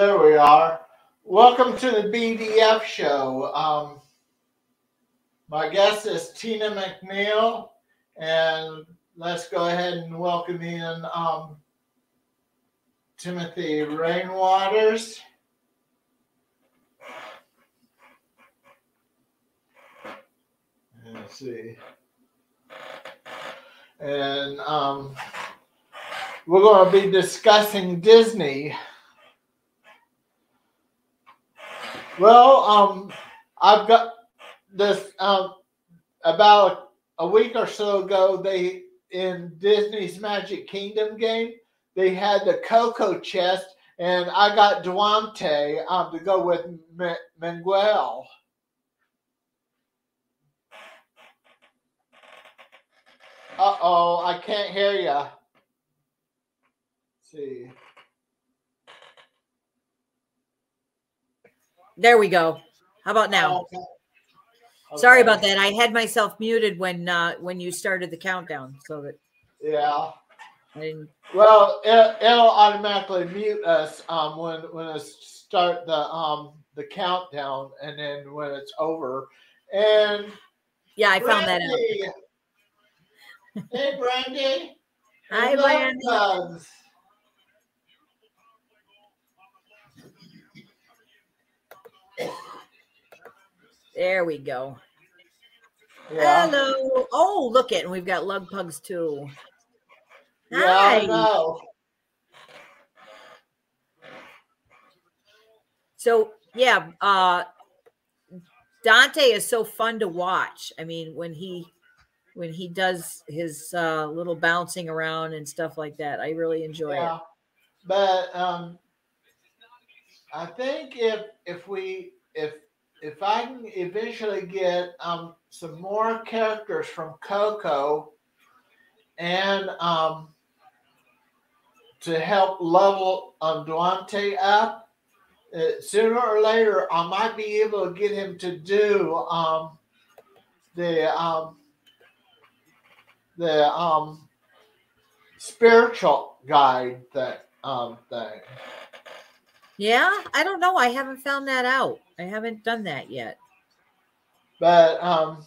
There we are. Welcome to the BDF show. Um, my guest is Tina McNeil, and let's go ahead and welcome in um, Timothy Rainwaters. Let's see. And um, we're going to be discussing Disney. Well, um, I've got this um, about a week or so ago. They in Disney's Magic Kingdom game, they had the Coco chest, and I got Dante um, to go with M-. Uh oh, I can't hear you. see. There we go. How about now? Okay. Sorry about that. I had myself muted when uh when you started the countdown, so that Yeah. I didn't. Well, it, it'll automatically mute us um, when when it start the um the countdown, and then when it's over. And Yeah, I found that out. Hey, Brandy. Hi, Brandy. bugs. There we go. Yeah. Hello. Oh, look at it, and we've got lug pugs too. Hi. So yeah, uh Dante is so fun to watch. I mean, when he when he does his uh little bouncing around and stuff like that, I really enjoy Yeah. it. But um, I think if if we if if I can eventually get um some more characters from Coco and um to help level um Dante up, uh, sooner or later I might be able to get him to do um the um the um spiritual guide that um thing. Yeah, I don't know. I haven't found that out. I haven't done that yet. But um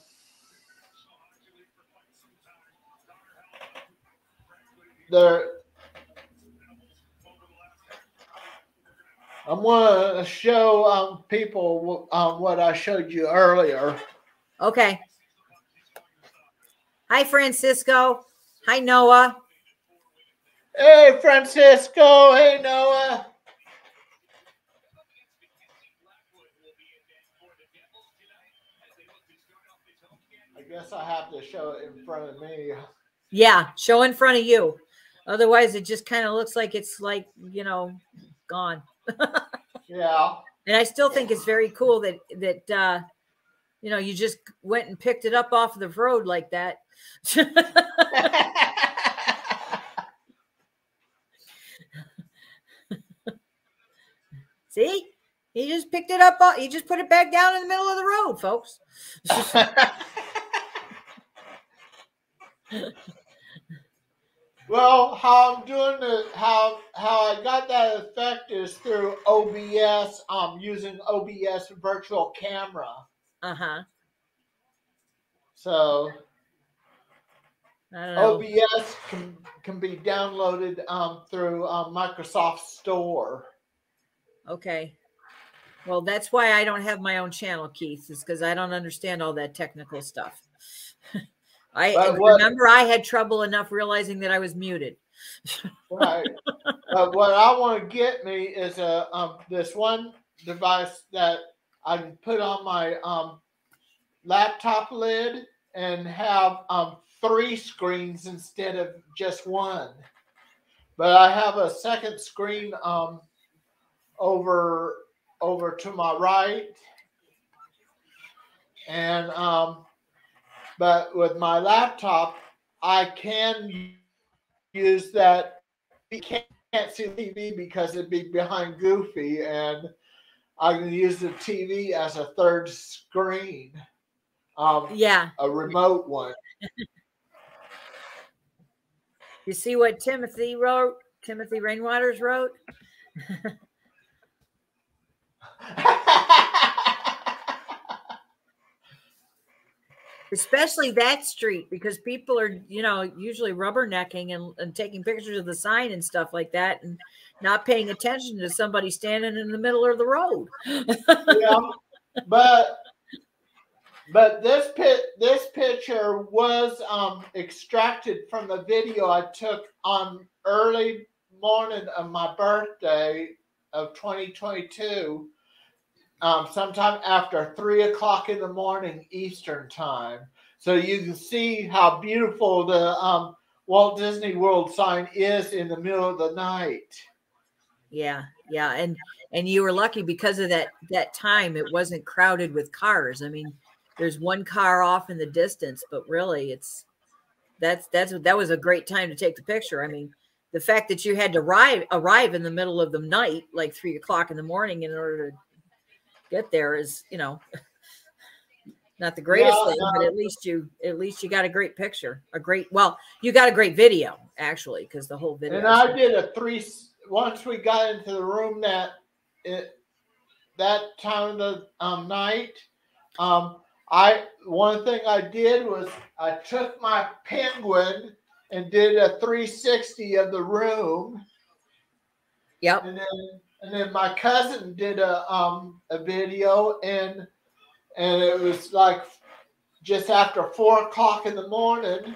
there I'm gonna show um people um what I showed you earlier. Okay. Hi, Francisco. Hi, Noah. Hey Francisco, hey Noah. Guess I have to show it in front of me. Yeah, show in front of you. Otherwise, it just kind of looks like it's like, you know, gone. Yeah. And I still think it's very cool that, that, uh, you know, you just went and picked it up off the road like that. See? He just picked it up. uh, He just put it back down in the middle of the road, folks. well, how I'm doing it, how how I got that effect is through OBS. I'm um, using OBS virtual camera. Uh huh. So I don't know. OBS can can be downloaded um through um, Microsoft Store. Okay. Well, that's why I don't have my own channel, Keith, is because I don't understand all that technical stuff. I But what- remember I had trouble enough realizing that I was muted. Right. but what I want to get me is a um this one device that I can put on my um laptop lid and have um three screens instead of just one. But I have a second screen um over over to my right. And um but with my laptop I can use that you can't, can't see TV because it'd be behind Goofy, and I can use the TV as a third screen, um, Yeah. a remote one. You see what Timothy wrote? Timothy Rainwaters wrote? especially that street because people are you know usually rubbernecking and, and taking pictures of the sign and stuff like that and not paying attention to somebody standing in the middle of the road. Yeah, but but this pit this picture was um extracted from the video I took on early morning of my birthday of 2022 um, sometime after three o'clock in the morning Eastern time. So you can see how beautiful the um, Walt Disney World sign is in the middle of the night. Yeah, yeah, and and you were lucky because of that that time. It wasn't crowded with cars. I mean, there's one car off in the distance, but really, it's that's that's that was a great time to take the picture. I mean, the fact that you had to arrive arrive in the middle of the night, like three o'clock in the morning, in order to get there is, you know, not the greatest Yeah, thing, but at least you at least you got a great picture, a great well, you got a great video actually because the whole video. And I did a three. Once we got into the room that it that time of the um, night, um, I one thing I did was I took my penguin and did a 360 of the room, yep. and then and then my cousin did a um a video and and it was like just after four o'clock in the morning.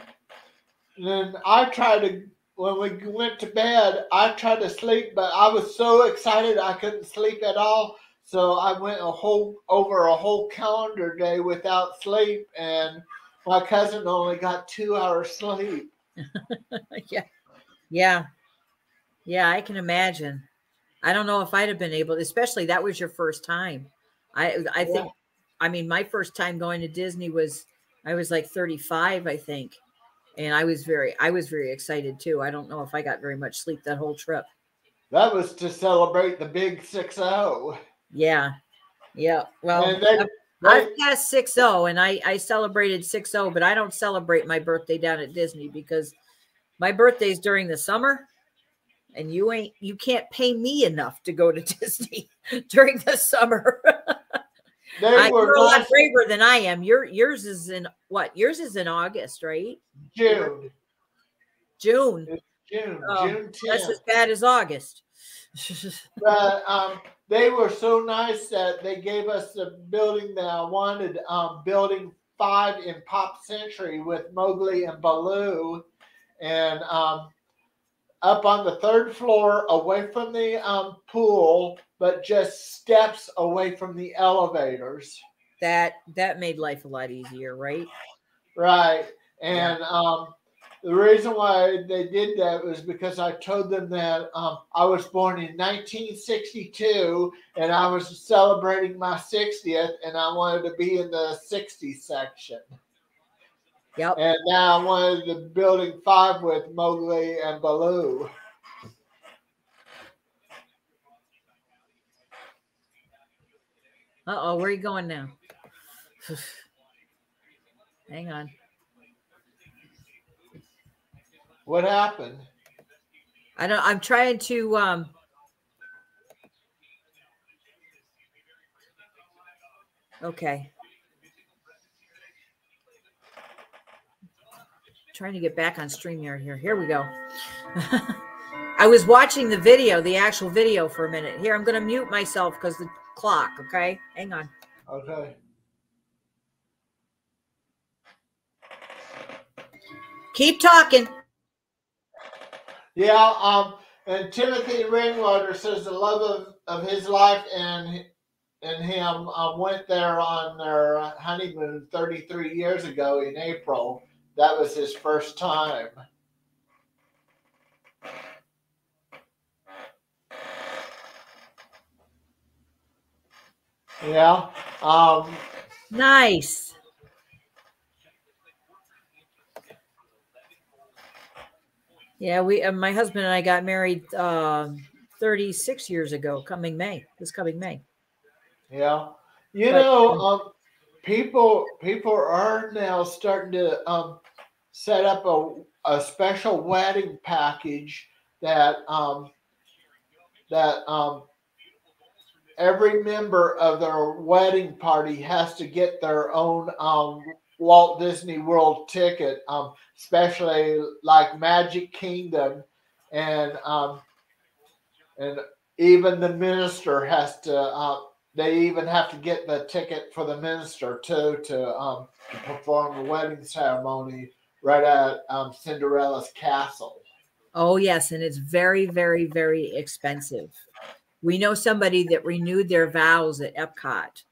And then I tried to when we went to bed, I tried to sleep, but I was so excited I couldn't sleep at all. So I went a whole over a whole calendar day without sleep, and my cousin only got two hours sleep. yeah. Yeah. Yeah, I can imagine. I don't know if I'd have been able, especially that was your first time. I I think Yeah. I mean my first time going to Disney was I was like 35, I think. And I was very I was very excited too. I don't know if I got very much sleep that whole trip. That was to celebrate the big six zero. Yeah. Yeah. Well, they, they, I've passed 6-0 and I, I celebrated 6-0, but I don't celebrate my birthday down at Disney because my birthday's during the summer and you ain't you can't pay me enough to go to Disney during the summer. they I, were you're a lot braver than I am. Your yours is in what? Yours is in August, right? June. June. June, Oh, June That's as bad as August. But um, they were so nice that they gave us the building that I wanted, um, building five in Pop Century with Mowgli and Baloo. And um, up on the third floor, away from the um, pool, but just steps away from the elevators. that that made life a lot easier, right? Right. And um, the reason why they did that was because I told them that um, I was born in 1962 and I was celebrating my 60th and I wanted to be in the 60 section. Yep. And now I wanted the building five with Mowgli and Baloo. Uh oh, where are you going now? Hang on. What happened? I don't I'm trying to um Okay. Trying to get back on StreamYard here. Here we go. I was watching the video, the actual video for a minute. Here, I'm going to mute myself because the clock, okay? Hang on. Okay. Keep talking. Yeah, um, and Timothy Ringwater says the love of, of his life and and him um, went there on their honeymoon 33 years ago in April. That was his first time. Yeah. Um, Nice. Yeah, we uh, my husband and I got married um 36 years ago coming May. This coming May. Yeah, you But, know, um, um, people people are now starting to um, set up a a special wedding package that um, that um, every member of their wedding party has to get their own um, Walt Disney World ticket, um, especially like Magic Kingdom, and um, and even the minister has to. Uh, they even have to get the ticket for the minister too to um, to perform the wedding ceremony right at um, Cinderella's castle. Oh yes, and it's very, very, very expensive. We know somebody that renewed their vows at Epcot,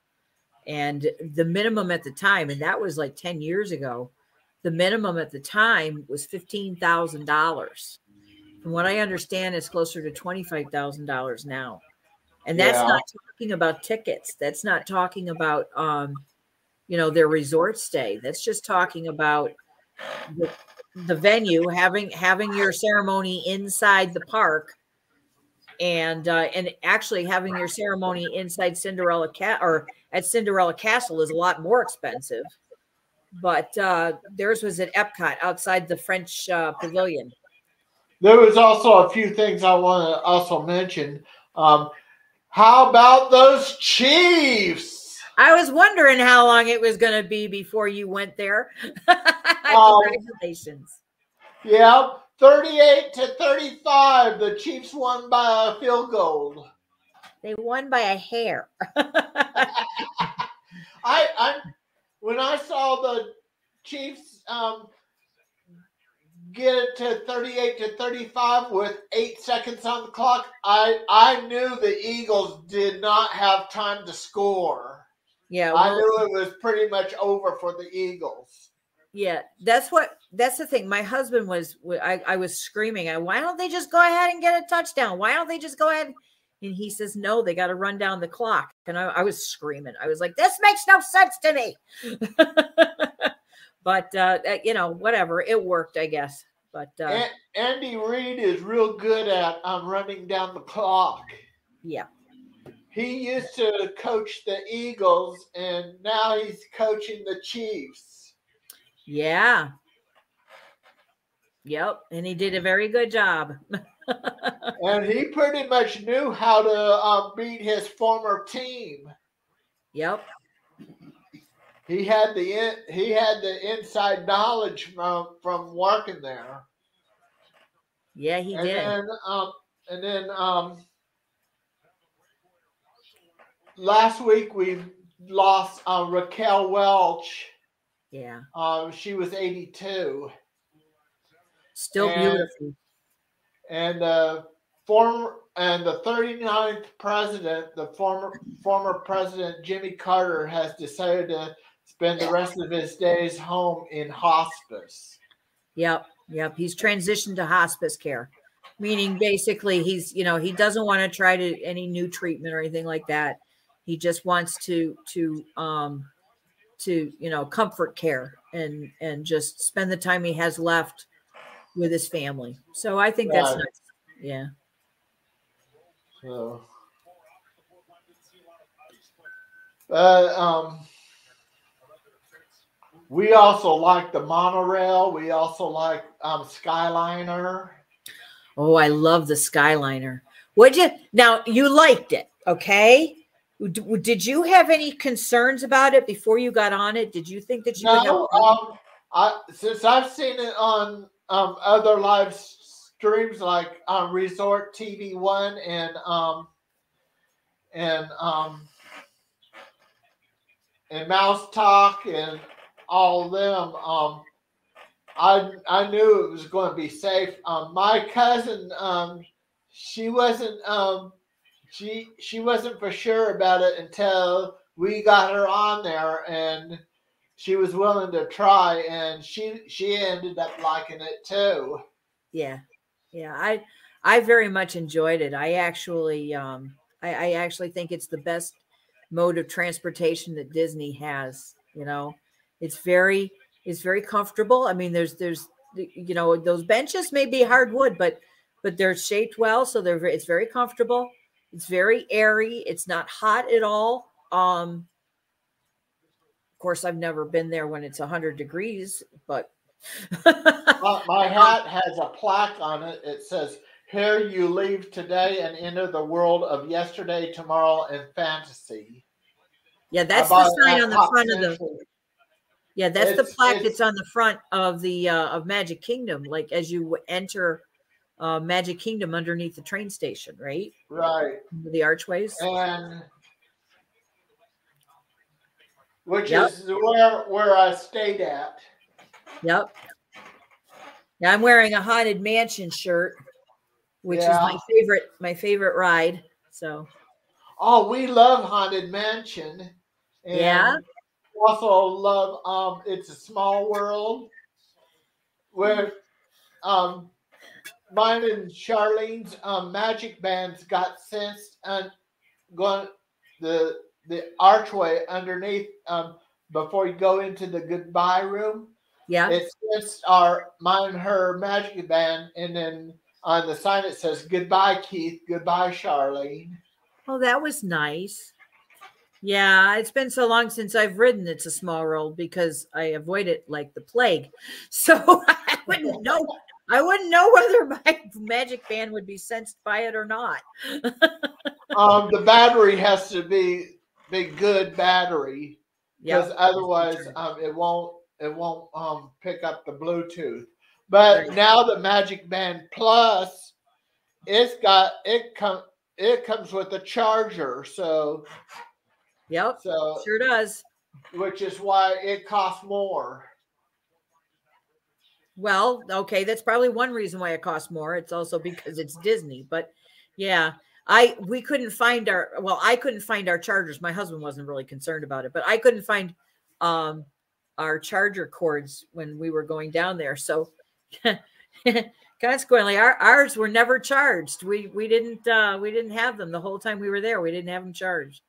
and the minimum at the time, and that was like ten years ago. The minimum at the time was fifteen thousand dollars. From what I understand, it's closer to twenty five thousand dollars now, and that's Yeah. not talking about tickets. That's not talking about um, you know, their resort stay. That's just talking about the, the venue having having your ceremony inside the park and uh, and actually having your ceremony inside Cinderella cat or at Cinderella Castle is a lot more expensive. But uh, theirs was at Epcot outside the French uh, Pavilion. There was also a few things I want to also mention. Um, how about those Chiefs? I was wondering how long it was going to be before you went there. Um, Congratulations! Yeah, 38 to 35. The Chiefs won by a field goal. They won by a hair. I, I when I saw the Chiefs um, get it to 38 to 35 with eight seconds on the clock, I I knew the Eagles did not have time to score. Yeah, I knew it was pretty much over for the Eagles. Yeah, that's what that's the thing. My husband was I, I was screaming, I why don't they just go ahead and get a touchdown? Why don't they just go ahead? And he says, No, they got to run down the clock. And I, I was screaming. I was like, This makes no sense to me. but uh uh, you know, whatever. It worked, I guess. But uh Andy Reid is real good at um, running down the clock. yeah, He used to coach the Eagles, and now he's coaching the Chiefs. yeah. Yep. And he did a very good job. and he pretty much knew how to um, beat his former team. Yep. He had the in, he had the inside knowledge from from working there. Yeah, he and did. then um and then um last week we lost uh, Raquel Welch. yeah. Um, she was 82, Still And- beautiful. and uh, former and the 39th president, the former former president Jimmy Carter, has decided to spend the rest of his days home in hospice. Yep, yep. He's transitioned to hospice care, meaning basically he's, you know, he doesn't want to try to any new treatment or anything like that. He just wants to to um to you know comfort care and and just spend the time he has left with his family. So I think that's Right. nice. Yeah. So, but um, we also like the monorail. We also like um, Skyliner. Oh, I love the Skyliner. Would you now? You liked it, okay? Did you have any concerns about it before you got on it? Did you think that you No, um, I since I've seen it on um other live streams like on Resort TV One and um and um and Mouse Talk and all of them, um, I I knew it was going to be safe. Um, my cousin, um, she wasn't um she she wasn't for sure about it until we got her on there and she was willing to try and she she ended up liking it too. Yeah. Yeah i i very much enjoyed it. I actually um I, I actually think it's the best mode of transportation that disney has you know? It's very it's very comfortable. I mean there's there's you know those benches may be hardwood but but they're shaped well so they're it's very comfortable it's very airy. It's not hot at all. Um of course i've never been there when it's 100 degrees but my, my hat has a plaque on it. It says here you leave today and enter the world of yesterday tomorrow and fantasy. Yeah that's the sign on the front of the Yeah, that's the plaque that's on the front of the uh, of Magic Kingdom. Like as you enter uh, Magic Kingdom underneath the train station, right? Right. The archways. And which Yep. is where where I stayed at. Yep. Now I'm wearing a haunted mansion shirt, which is my favorite my favorite ride. So Oh, we love Haunted Mansion. And Yeah? Also love um It's a Small World. Where um mine and Charlene's um magic bands got sensed and going the the archway underneath um before you go into the goodbye room. yeah. It sensed our mine and her magic band and then on the sign it says goodbye Keith, goodbye Charlene. Oh, that was nice. Yeah, it's been so long since I've ridden It's a Small World because I avoid it like the plague. So I wouldn't know. I wouldn't know whether my magic band would be sensed by it or not. um, the battery has to be be good battery because Yeah. otherwise um, it won't it won't um, pick up the Bluetooth. But now the Magic Band Plus, it's got it come it comes with a charger, so Yep. so Sure does. which is why it costs more. Well, okay, that's probably one reason why it costs more. It's also because it's Disney, but yeah, I we couldn't find our well, I couldn't find our chargers. My husband wasn't really concerned about it, but I couldn't find um our charger cords when we were going down there. So consequently, our ours were never charged. We we didn't uh we didn't have them the whole time we were there. We didn't have them charged.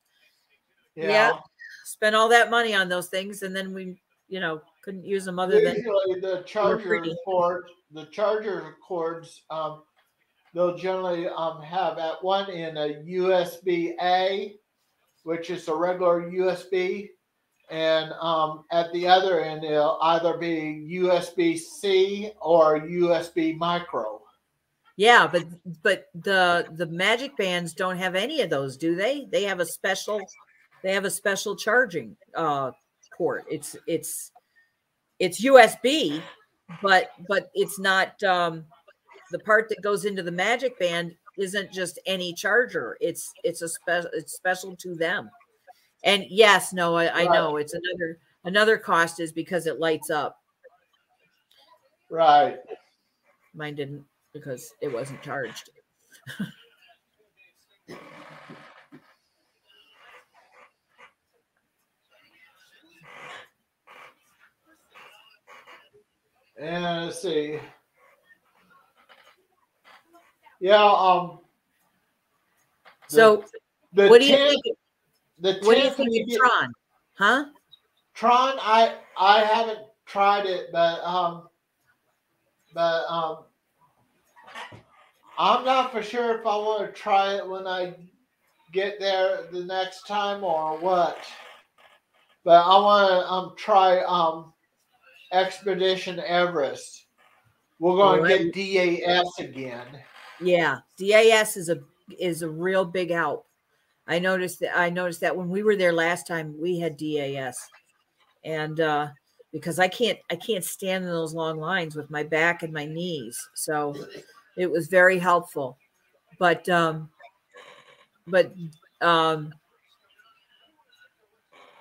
Yeah. Yeah. Spent all that money on those things and then we, you know, couldn't use them other than Usually the charger pretty. cord, the charger cords, um, they'll generally um, have at one end a USB A, which is a regular USB, and um, at the other end it'll either be USB C or USB micro. Yeah, but but the the magic bands don't have any of those, do they? They have a special they have a special charging uh port. It's it's it's USB, but but it's not um the part that goes into the magic band isn't just any charger. It's it's a special it's special to them. And yes, no, I, I Right. know it's another another cost is because it lights up. Right. Mine didn't because it wasn't charged. And let's see. Yeah. Um. the- So the what do you think? The What do you think of Tron? Huh? Tron, I I haven't tried it, but um, but um, I'm not for sure if I want to try it when I get there the next time or what. But I want to um try um Expedition Everest. We're going to get DAS again. Yeah, DAS is a is a real big help. I noticed that I noticed that when we were there last time, we had DAS, and uh, because I can't I can't stand in those long lines with my back and my knees, so it was very helpful. But um, but um,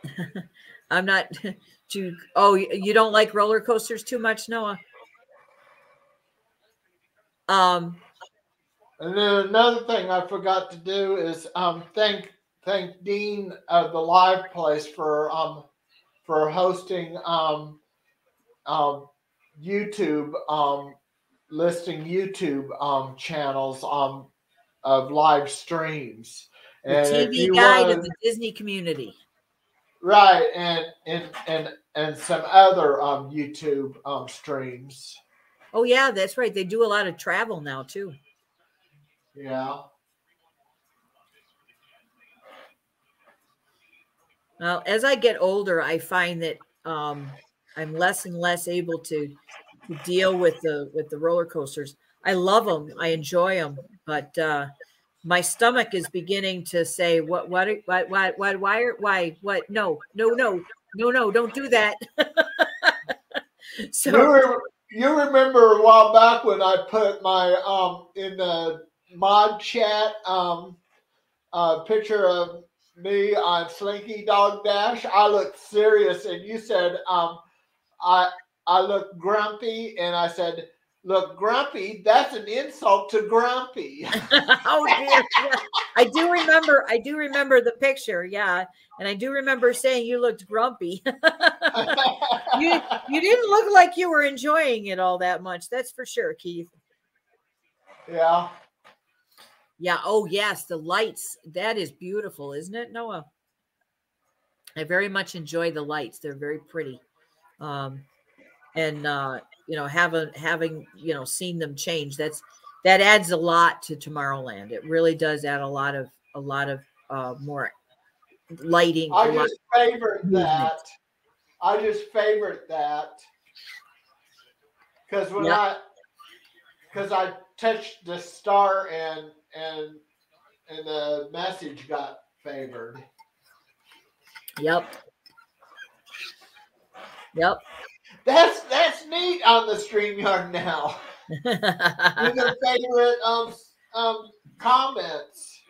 I'm not. To oh, you don't like roller coasters too much, Noah? Um, And then another thing I forgot to do is um thank thank Dean of the Live Place for um for hosting um um YouTube um listing YouTube um channels um of live streams. the if TV guide wanna- of the Disney community. Right and and and and some other um YouTube um streams. Oh yeah, that's right. They do a lot of travel now too. Yeah. Now, as I get older, I find that um, I'm less and less able to, to deal with the with the roller coasters. I love them, I enjoy them, but uh, my stomach is beginning to say, "What? What? What? What? Why? are- Why? What? No! No! No! No! No! Don't do that!" So you, re- you remember a while back when I put my um in the mod chat um uh, picture of me on Slinky Dog Dash. I looked serious, and you said um I I look grumpy, and I said look grumpy. That's an insult to grumpy. oh dear. I do remember I do remember the picture, yeah. And I do remember saying you looked grumpy. you you didn't look like you were enjoying it all that much. That's for sure, Keith. yeah. Yeah. Oh, yes. The lights. That is beautiful, isn't it, Noah? I very much enjoy the lights. They're very pretty. Um, and uh, you know, having having you know seen them change, that's that adds a lot to Tomorrowland. It really does add a lot of a lot of uh, more lighting. I just favored that. I just favored that because when Yeah. I because I touched the star and and and the message got favored. Yep. Yep. That's that's neat on the StreamYard now. You can favorite um um comments.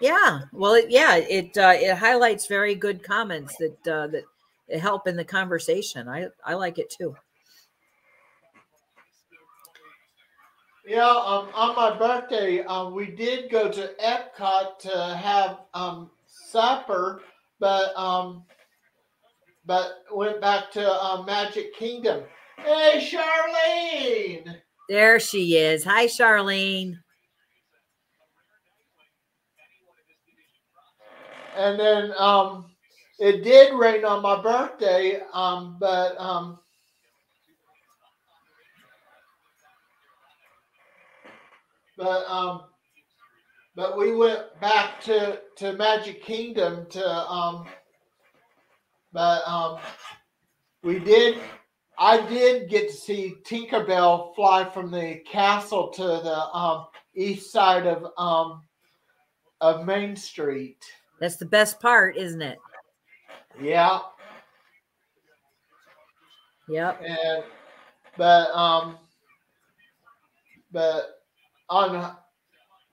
Yeah, well, it, yeah, it uh, it highlights very good comments that uh, that help in the conversation. I I like it too. Yeah, um, on my birthday, um, we did go to Epcot to have um, supper, but um, but went back to um, Magic Kingdom. Hey, Charlene! There she is. Hi, Charlene. And then um, it did rain on my birthday, um, but um, but um, but we went back to to Magic Kingdom to um, but um, we did. I did get to see Tinkerbell fly from the castle to the um, east side of um, of Main Street. That's the best part, isn't it? Yeah, Yep. and but um, but on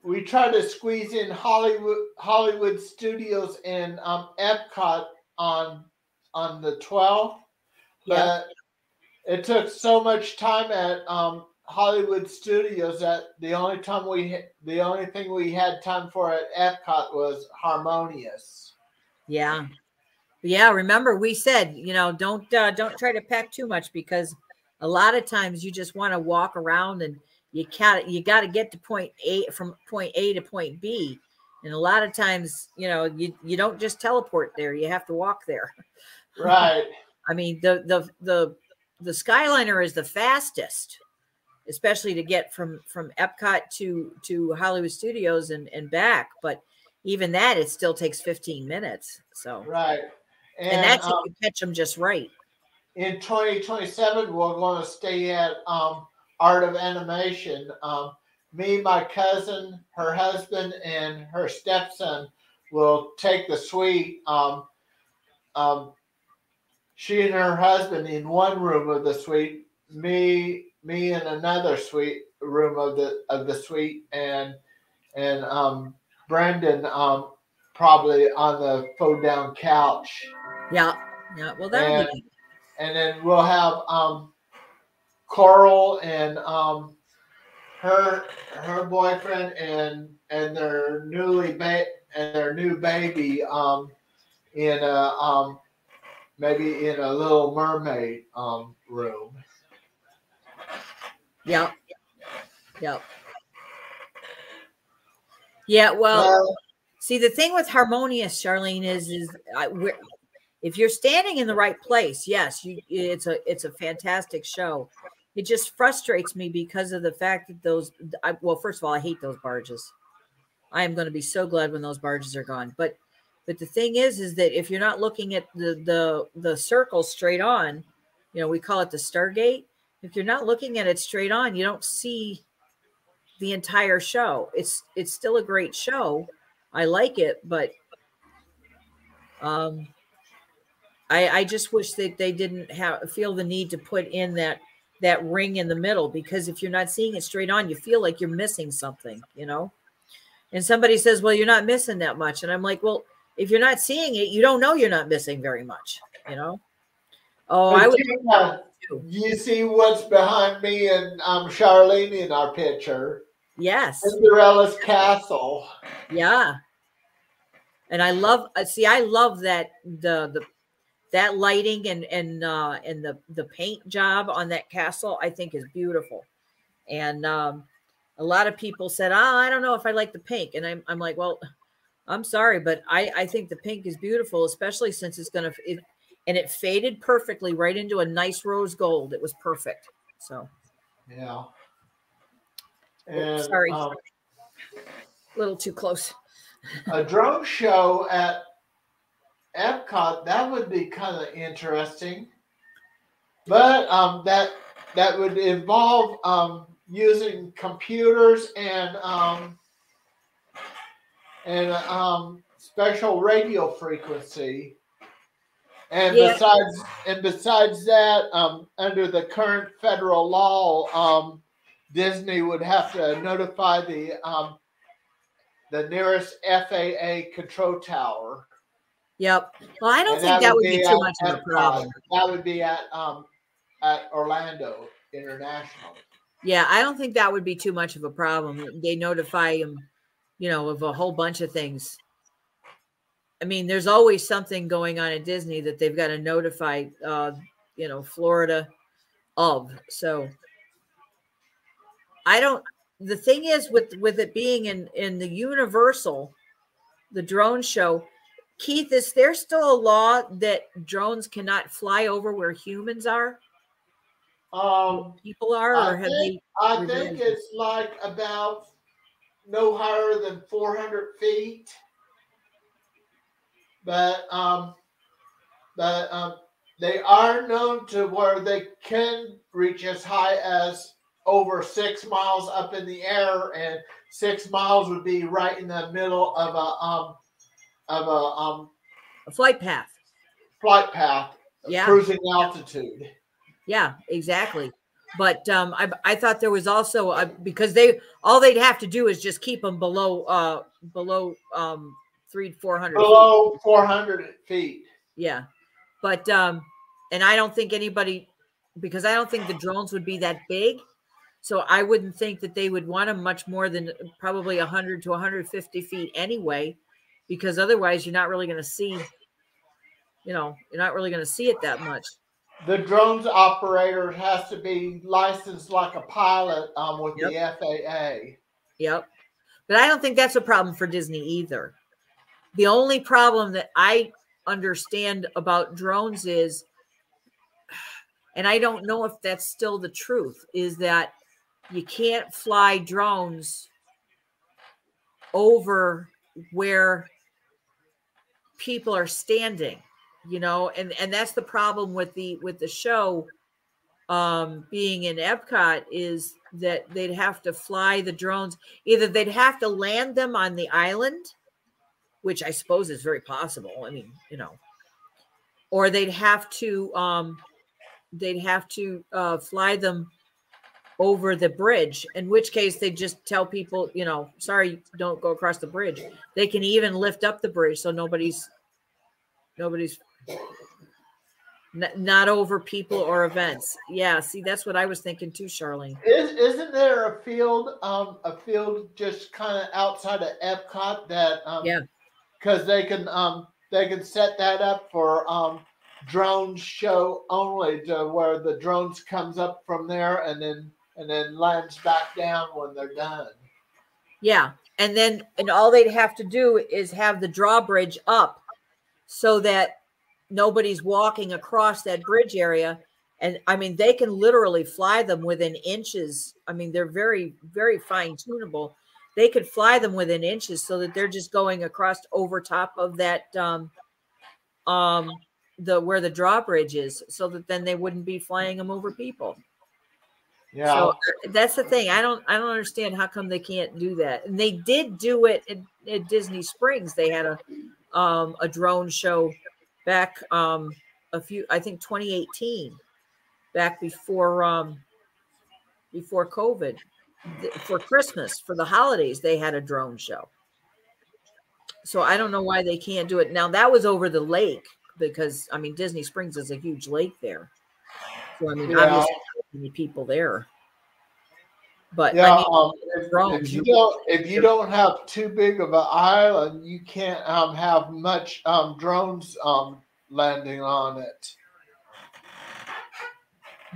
we tried to squeeze in Hollywood Hollywood Studios and um, Epcot on on the twelfth, Yeah. but it took so much time at um, Hollywood Studios that the only time we the only thing we had time for at Epcot was Harmonious. Yeah. Yeah. Remember, we said, you know, don't uh, don't try to pack too much because a lot of times you just want to walk around and you can't. You got to get to point A from point A to point B, and a lot of times, you know, you you don't just teleport there. You have to walk there. Right. I mean, the the the the Skyliner is the fastest, especially to get from from Epcot to to Hollywood Studios and and back. But even that, it still takes 15 minutes. So, right. and, that's um, if you catch them just right. in 2027 we're going to stay at um, art of animation um, me my cousin her husband and her stepson will take the suite um, um, she and her husband in one room of the suite me me in another suite room of the of the suite and and um, brendan um, probably on the fold down couch Yeah, yeah. Well, that and- be and then we'll have um Coral and um her her boyfriend and and their newly ba- and their new baby um in a um maybe in a little mermaid um room. yeah, Yep. yeah. Well, Well, See, the thing with harmonious, Charlene, is is I, we're, if you're standing in the right place, yes, you it's a it's a fantastic show. It just frustrates me because of the fact that those. I, well, first of all, I hate those barges. I am going to be so glad when those barges are gone. But but the thing is, is that if you're not looking at the the the circle straight on, you know, we call it the Stargate. If you're not looking at it straight on, you don't see the entire show. It's it's still a great show. I like it, but um I, I just wish that they didn't have feel the need to put in that that ring in the middle because if you're not seeing it straight on, you feel like you're missing something, you know. And somebody says, "Well, you're not missing that much," and I'm like, "Well, if you're not seeing it, you don't know you're not missing very much, you know." Oh, But I would. you, you see what's behind me and um, Charlene in our picture. Yes. Cinderella's castle. Yeah. And I love uh, see I love that the the that lighting and and uh and the the paint job on that castle I think is beautiful. And um a lot of people said, "Oh, I don't know if I like the pink." And I'm I'm like, "Well, I'm sorry, but I I think the pink is beautiful, especially since it's going to it and it faded perfectly right into a nice rose gold. It was perfect." So, Yeah. And sorry. um, a little too close. a drone show at Epcot that would be kind of interesting, but um, that that would involve um, using computers and um, and um, special radio frequency. And Yeah. besides, and besides that, um, under the current federal law, um, Disney would have to notify the um, the nearest FAA control tower. Yep. Well, I don't And think that would be at too much of a problem. That would be at um at Orlando International. Yeah, I don't think that would be too much of a problem. They notify him, you know, of a whole bunch of things. I mean, there's always something going on at Disney that they've got to notify, uh, you know, Florida of. So I don't. The thing is, with with it being in in the Universal, the drone show, Keith, is there still a law that drones cannot fly over where humans are, Um, people are, I have think- they? I think it's like about no higher than 400 feet. But um, but um, they are known to where they can reach as high as over six miles up in the air, and six miles would be right in the middle of a um of a um A flight path. flight path, Yeah. cruising altitude. Yeah, exactly. But um, I I thought there was also a, because they all they'd have to do is just keep them below uh below um three four hundred. Below 400 feet. Yeah, but um, and I don't think anybody because I don't think the drones would be that big, so I wouldn't think that they would want them much more than probably hundred to one hundred fifty feet anyway, because otherwise you're not really going to see. You know, you're not really going to see it that much. The drones operator has to be licensed like a pilot um, with the FAA. Yep. But I don't think that's a problem for Disney either. The only problem that I understand about drones is, and I don't know if that's still the truth, is that you can't fly drones over where people are standing you know and and that's the problem with the with the show um being in epcot is that they'd have to fly the drones. Either they'd have to land them on the island which i suppose is very possible i mean you know or they'd have to um they'd have to uh fly them over the bridge in which case they just tell people you know sorry don't go across the bridge. They can even lift up the bridge so nobody's nobody's n- not over people or events yeah see that's what i was thinking too charlene Is, isn't there a field, um, a field just kind of outside of Epcot that, um, Yeah. because they can, um, they can set that up for um, drone show only, to where the drones comes up from there and then and then lands back down when they're done. Yeah. And then, and all they'd have to do is have the drawbridge up so that nobody's walking across that bridge area. And I mean, they can literally fly them within inches. I mean, they're very, very fine tunable. They could fly them within inches so that they're just going across over top of that, um, um, the where the drawbridge is, so that then they wouldn't be flying them over people. Yeah. So uh, that's the thing. I don't I don't understand how come they can't do that. And they did do it at, at Disney Springs. They had a um a drone show back um a few, I think 2018, back before um before COVID, for Christmas, for the holidays, they had a drone show. So I don't know why they can't do it now. That was over the lake because I mean Disney Springs is a huge lake there. So I mean, Yeah. obviously many people there. But Yeah, I mean, um, if, if you you- don't if you don't have too big of an island, you can't um, have much um, drones um, landing on it.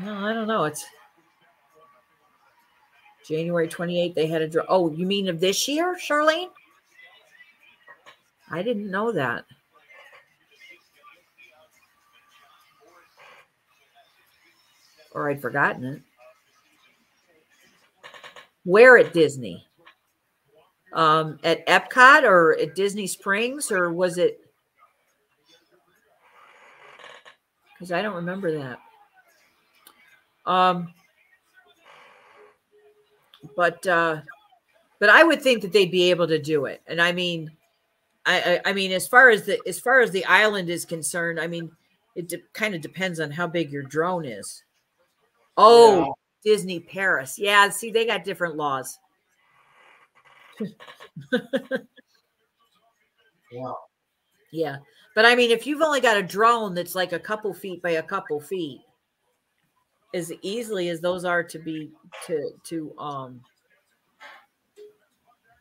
no, I don't know. It's January 28th. They had a drone. Oh, you mean of this year, Charlene? I didn't know that. Or I'd forgotten it. Where at Disney? Um, at Epcot or at Disney Springs, or was it? Because I don't remember that. Um, but uh, but I would think that they'd be able to do it, and I mean, I I, I mean, as far as the as far as the island is concerned, I mean, it de- kind of depends on how big your drone is. Oh, Disney Paris, yeah. See, they got different laws. Yeah. Yeah. But I mean, if you've only got a drone that's like a couple feet by a couple feet, as easily as those are to be to to um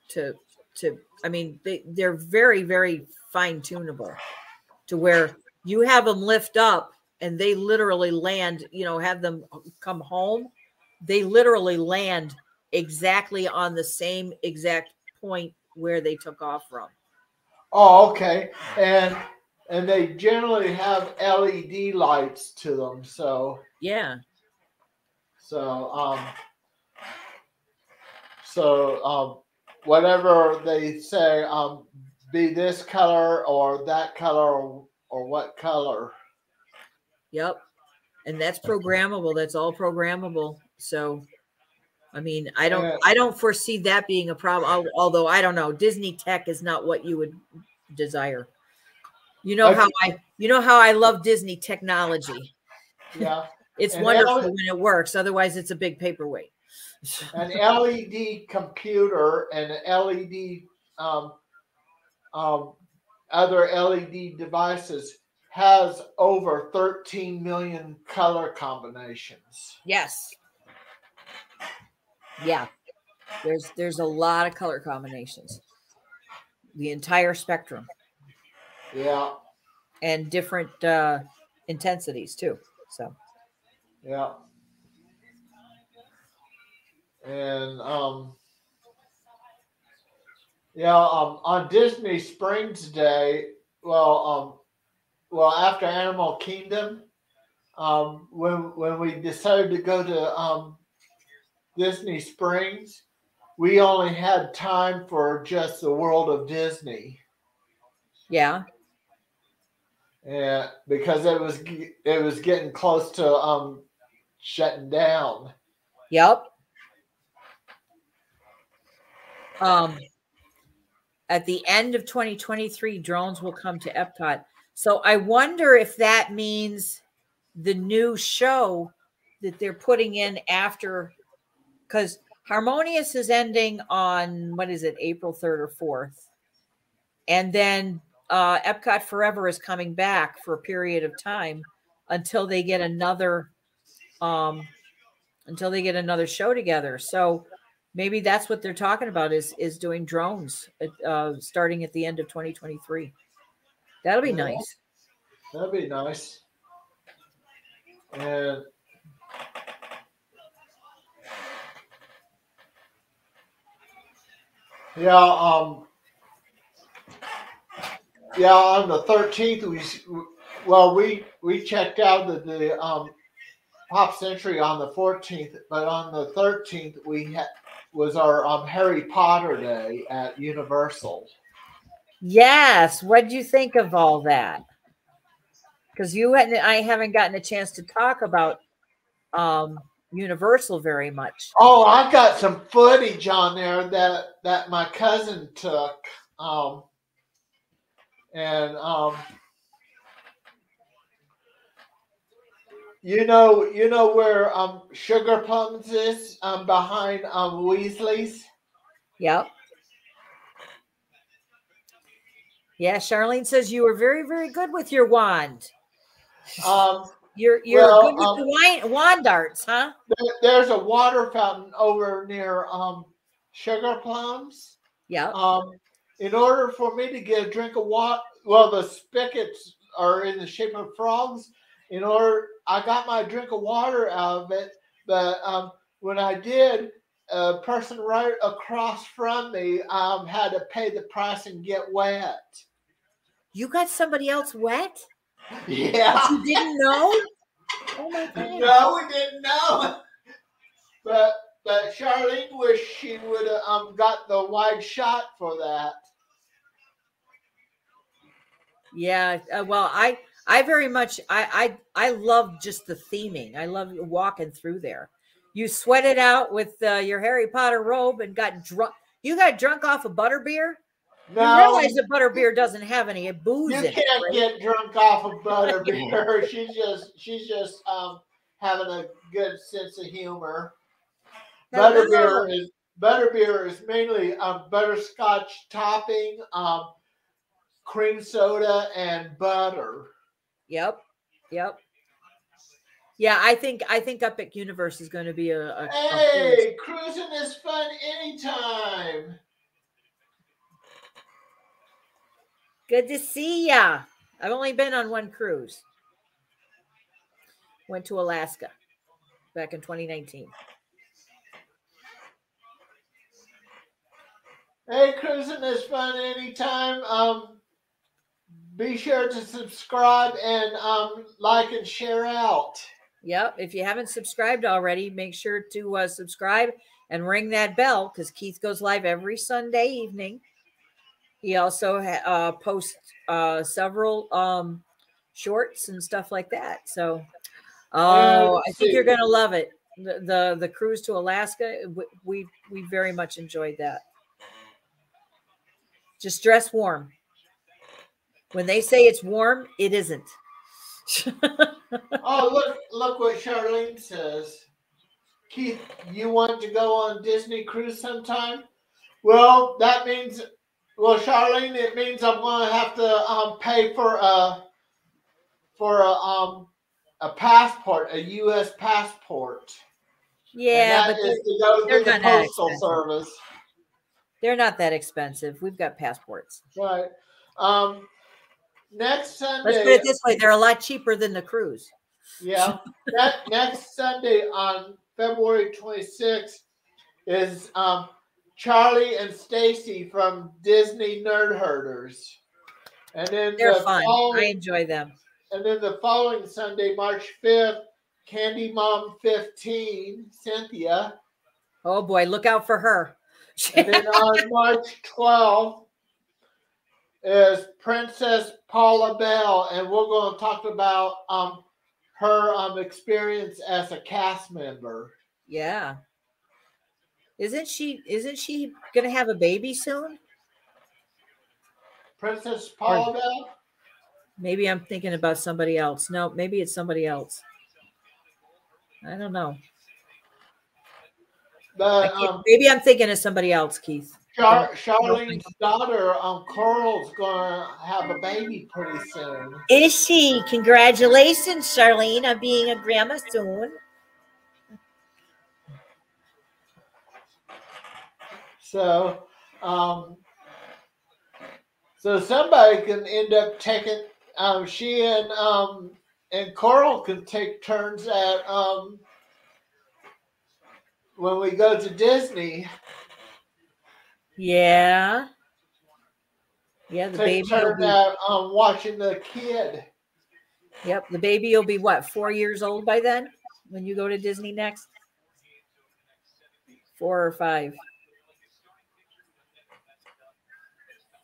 to to I mean they they're very very fine tunable to where you have them lift up and they literally land, you know, have them come home, they literally land exactly on the same exact point where they took off from. Oh, okay. And and they generally have LED lights to them, so Yeah. so um so um whatever they say um be this color or that color or, or what color. Yep. And that's programmable. That's all programmable. So I mean, I don't Yeah. I don't foresee that being a problem. Although I don't know, Disney tech is not what you would desire. You know how I you know how I love Disney technology. Yeah. It's And wonderful when it works. Otherwise, it's a big paperweight. An LED computer and an LED um, um, other LED devices has over 13 million color combinations. Yes. Yeah. There's there's a lot of color combinations. The entire spectrum Yeah, and different uh intensities too. So yeah. And um yeah, um on Disney Springs Day, well um well after Animal Kingdom, um when when we decided to go to um Disney Springs, we only had time for just the world of Disney. yeah. Yeah, because it was it was getting close to um shutting down. Yep. Um, at the end of 2023, drones will come to Epcot. So I wonder if that means the new show that they're putting in after, because Harmonious is ending on what is it, April 3rd or 4th. And then uh, Epcot Forever is coming back for a period of time until they get another um, until they get another show together. So maybe that's what they're talking about is is doing drones uh, starting at the end of 2023. That'll be Yeah. nice. That'd be nice. And yeah, um, yeah, on the thirteenth, we well, we we checked out the, the um Pop Century on the fourteenth, but on the thirteenth, we had was our um Harry Potter day at Universal. Yes. What do you think of all that? Because you hadn't, I haven't gotten a chance to talk about um, Universal very much. Oh, I got some footage on there that that my cousin took, um, and um, you know, you know where um Sugar Plums is um behind um Weasley's. Yep. Yeah, Charlene says you were very, very good with your wand. Um, You're you're Well, good with um, the wine, wand darts, huh? there- there's a water fountain over near um Sugar Plums. Yeah. Um, in order for me to get a drink of water, well, the spigots are in the shape of frogs. In order, I got my drink of water out of it, but um, when I did, a person right across from me um, had to pay the price and get wet. You got somebody else wet? Yeah. You didn't know? Oh my god. No, we didn't know. But but Charlene wished she would have um, got the wide shot for that. Yeah. Uh, well, I I very much I I I love just the theming. I love walking through there. You sweated out with uh, your Harry Potter robe and got drunk. You got drunk off a of butterbeer. You No, realize that butterbeer doesn't have any booze you in it. can't right? get drunk off of butterbeer. she's just she's just um having a good sense of humor. Hello. Butterbeer is butterbeer is mainly um, butterscotch topping, um, cream soda, and butter. Yep. Yep. Yeah, I think I think Epic Universe is going to be a, a, a Hey, cruising is fun anytime. Good to see ya. I've only been on one cruise. Went to Alaska back in 2019. Hey, cruising is fun anytime. Um, be sure to subscribe and um, like and share out. Yep. If you haven't subscribed already, make sure to uh, subscribe and ring that bell because Keith goes live every Sunday evening. He also ha- uh, posts uh, several um, shorts and stuff like that. So, oh, I think you're going to love it. The, the the cruise to Alaska, we we very much enjoyed that. Just dress warm. When they say it's warm, it isn't. Oh, look, look what Charlene says. Keith, you want to go on Disney cruise sometime? Well, that means, well, Charlene, it means I'm going to have to um, pay for a for a um a passport, a U.S. passport. yeah, but they're, to go they're through the postal expensive. service. they're not that expensive. We've got passports. Right. Um, next Sunday. Let's put it this way: they're a lot cheaper than the cruise. Yeah. that next Sunday on February 26th is um, Charlie and Stacy from Disney Nerd Herders. And then They're the fun. I enjoy them. and then the following Sunday, March 5th, Candy Mom 15, Cynthia. Oh boy, look out for her. And then on March 12th is Princess Paula Bell, and we're going to talk about um, her um, experience as a cast member. yeah. Isn't she? Isn't she gonna have a baby soon? Princess Paula Bell? Maybe I'm thinking about somebody else. No, maybe it's somebody else. I don't know. But um, maybe I'm thinking of somebody else, Keith. Char- Charlene's daughter, um, Coral's going to have a baby pretty soon. Is she? Congratulations, Charlene, on being a grandma soon. So, um, so somebody can end up taking. Um, she and um, and Coral can take turns at um, when we go to Disney. Yeah. Yeah, the Take baby. Will be, at um, watching the kid. yep, the baby will be what? Four years old by then when you go to Disney next. Four or five.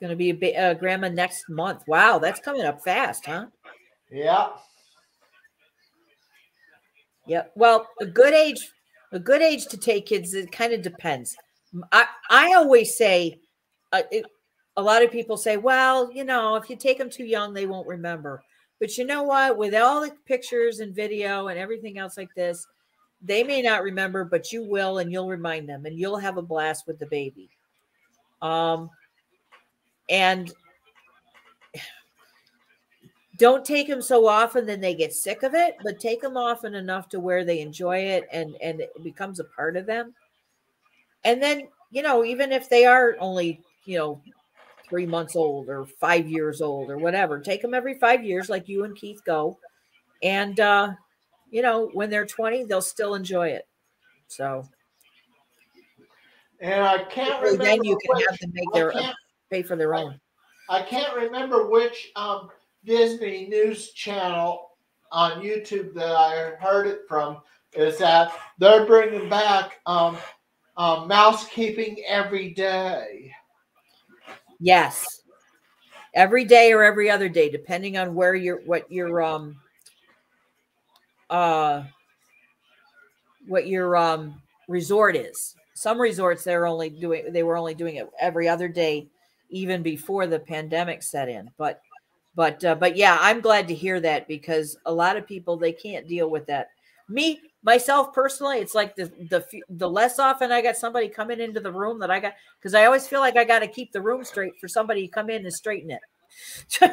Going to be a ba- uh, grandma next month. Wow, that's coming up fast, huh? Yeah. Yep. Well, a good age, a good age to take kids. It kind of depends. I I always say, uh, it, a lot of people say, well, you know, if you take them too young, they won't remember. But you know what? With all the pictures and video and everything else like this, they may not remember, but you will, and you'll remind them, and you'll have a blast with the baby. Um, and don't take them so often then they get sick of it but take them often enough to where they enjoy it and and it becomes a part of them. And then you know even if they are only you know three months old or five years old or whatever take them every five years like you and keith go. And uh you know when they're 20 they'll still enjoy it. So and i can't remember then you can have them make their pay for their own I can't remember which um, Disney news channel on YouTube that I heard it from. Is that they're bringing back um, um, mouse keeping every day. Yes. Every day or every other day, depending on where your what your um uh what your um resort is. Some resorts they're only doing they were only doing it every other day even before the pandemic set in. But but uh, but yeah, I'm glad to hear that because a lot of people they can't deal with that. Me myself personally, it's like the the the less often I got somebody coming into the room that I got because I always feel like I got to keep the room straight for somebody to come in and straighten it. so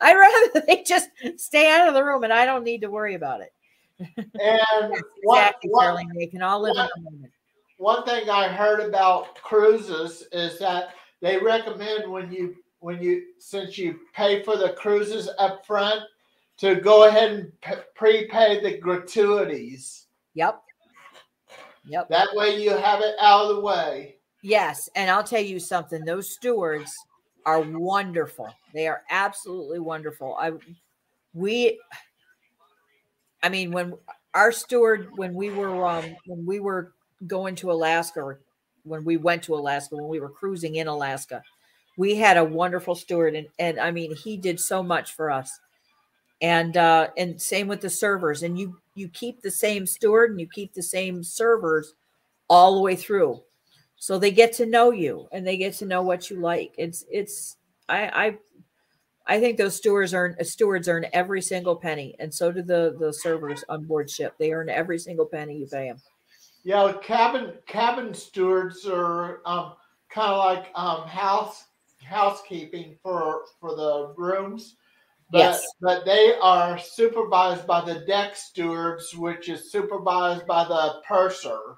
I'd rather they just stay out of the room and I don't need to worry about it. And Yes, what, what, They can all live in the moment. one thing I heard about cruises is that they recommend when you when you since you pay for the cruises up front to go ahead and p- prepay the gratuities. Yep. Yep. That way you have it out of the way. Yes, and I'll tell you something. Those stewards are wonderful. They are absolutely wonderful. I we I mean when our steward when we were um when we were going to Alaska or when we went to Alaska when we were cruising in Alaska, we had a wonderful steward and and I mean he did so much for us. And uh and same with the servers and you you keep the same steward and you keep the same servers all the way through. So they get to know you and they get to know what you like. It's it's i i i think those stewards earn stewards earn every single penny and so do the the servers on board ship. They earn every single penny you pay them Yeah, cabin cabin stewards are um, kind of like um, house housekeeping for for the rooms, but Yes. but they are supervised by the deck stewards, which is supervised by the purser.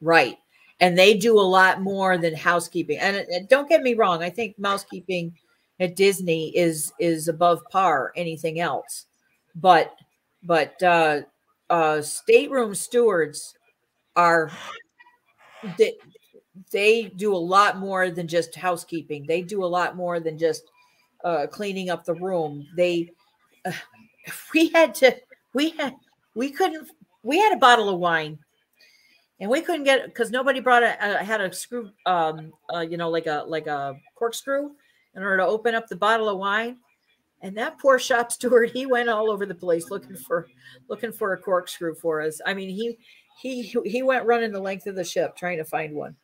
right and they do a lot more than housekeeping and, and don't get me wrong i think mousekeeping at disney is is above par anything else but but uh uh stateroom stewards are they, they do a lot more than just housekeeping. They do a lot more than just uh cleaning up the room. They uh, we had to we had we couldn't we had a bottle of wine. And we couldn't get because nobody brought a, a had a screw um uh, you know like a like a corkscrew in order to open up the bottle of wine. And that poor shop steward he went all over the place looking for looking for a corkscrew for us. I mean he he he went running the length of the ship trying to find one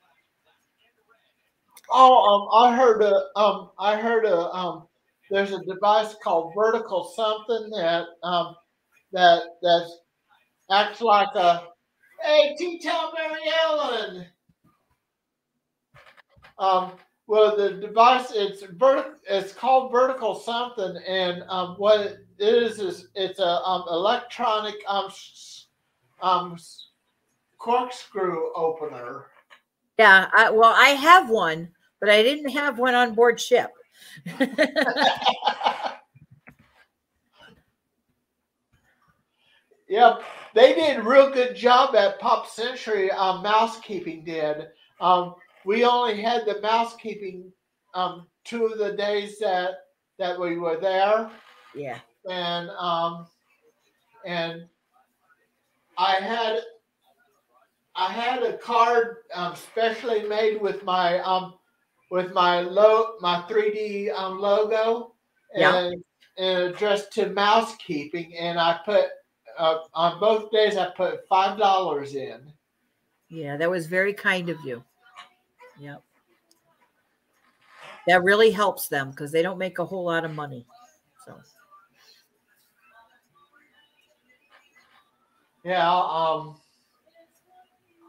Oh, um, I heard a um, I heard a um, there's a device called vertical something that um, that that acts like a hey, T tell Mary Ellen. Um, well, the device it's vertical. It's called vertical something, and um, what it is is it's a um, electronic um, um, corkscrew opener. yeah I, well i have one but i didn't have one on board ship Yep, they did a real good job at Pop Century. Um, mousekeeping did. Um, we only had the mousekeeping um, two of the days that that we were there, yeah and um, and I had I had a card um, specially made with my um, with my lo- my 3D um, logo and, yeah. and addressed to mouse keeping, and I put uh, on both days I put five dollars in. Yeah, that was very kind of you. Yep. That really helps them because they don't make a whole lot of money. So. Yeah. Um.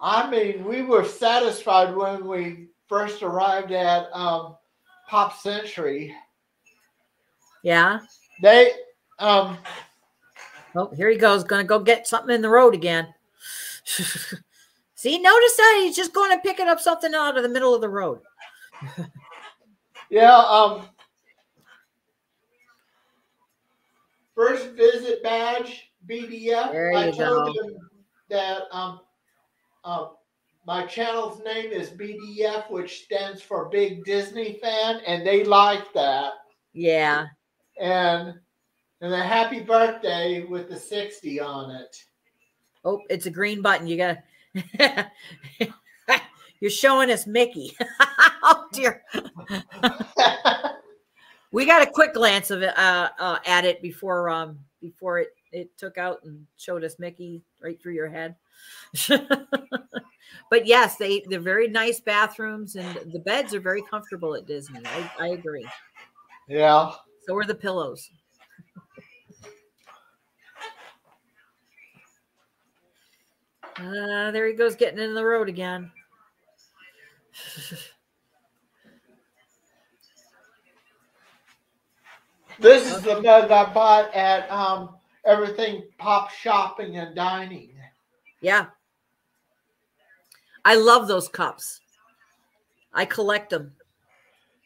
I mean, we were satisfied when we first arrived at um, Pop Century. Yeah. They, um, Oh, here he goes. Gonna go get something in the road again. See, notice that he's just going to pick it up something out of the middle of the road. yeah, um, first visit badge BDF. I told go. them that um, um, my channel's name is BDF, which stands for Big Disney Fan, and they like that. Yeah. And and a happy birthday with the 60 on it. Oh, it's a green button. You gotta. You're showing us Mickey. oh dear. we got a quick glance of it uh, uh, at it before um before it it took out and showed us Mickey right through your head. but yes, they they're very nice bathrooms and the beds are very comfortable at Disney. I, I agree. yeah. So are the pillows. Uh, there he goes getting in the road again. This is the mug I bought at um, Everything Pop Shopping and Dining. Yeah. I love those cups. I collect them.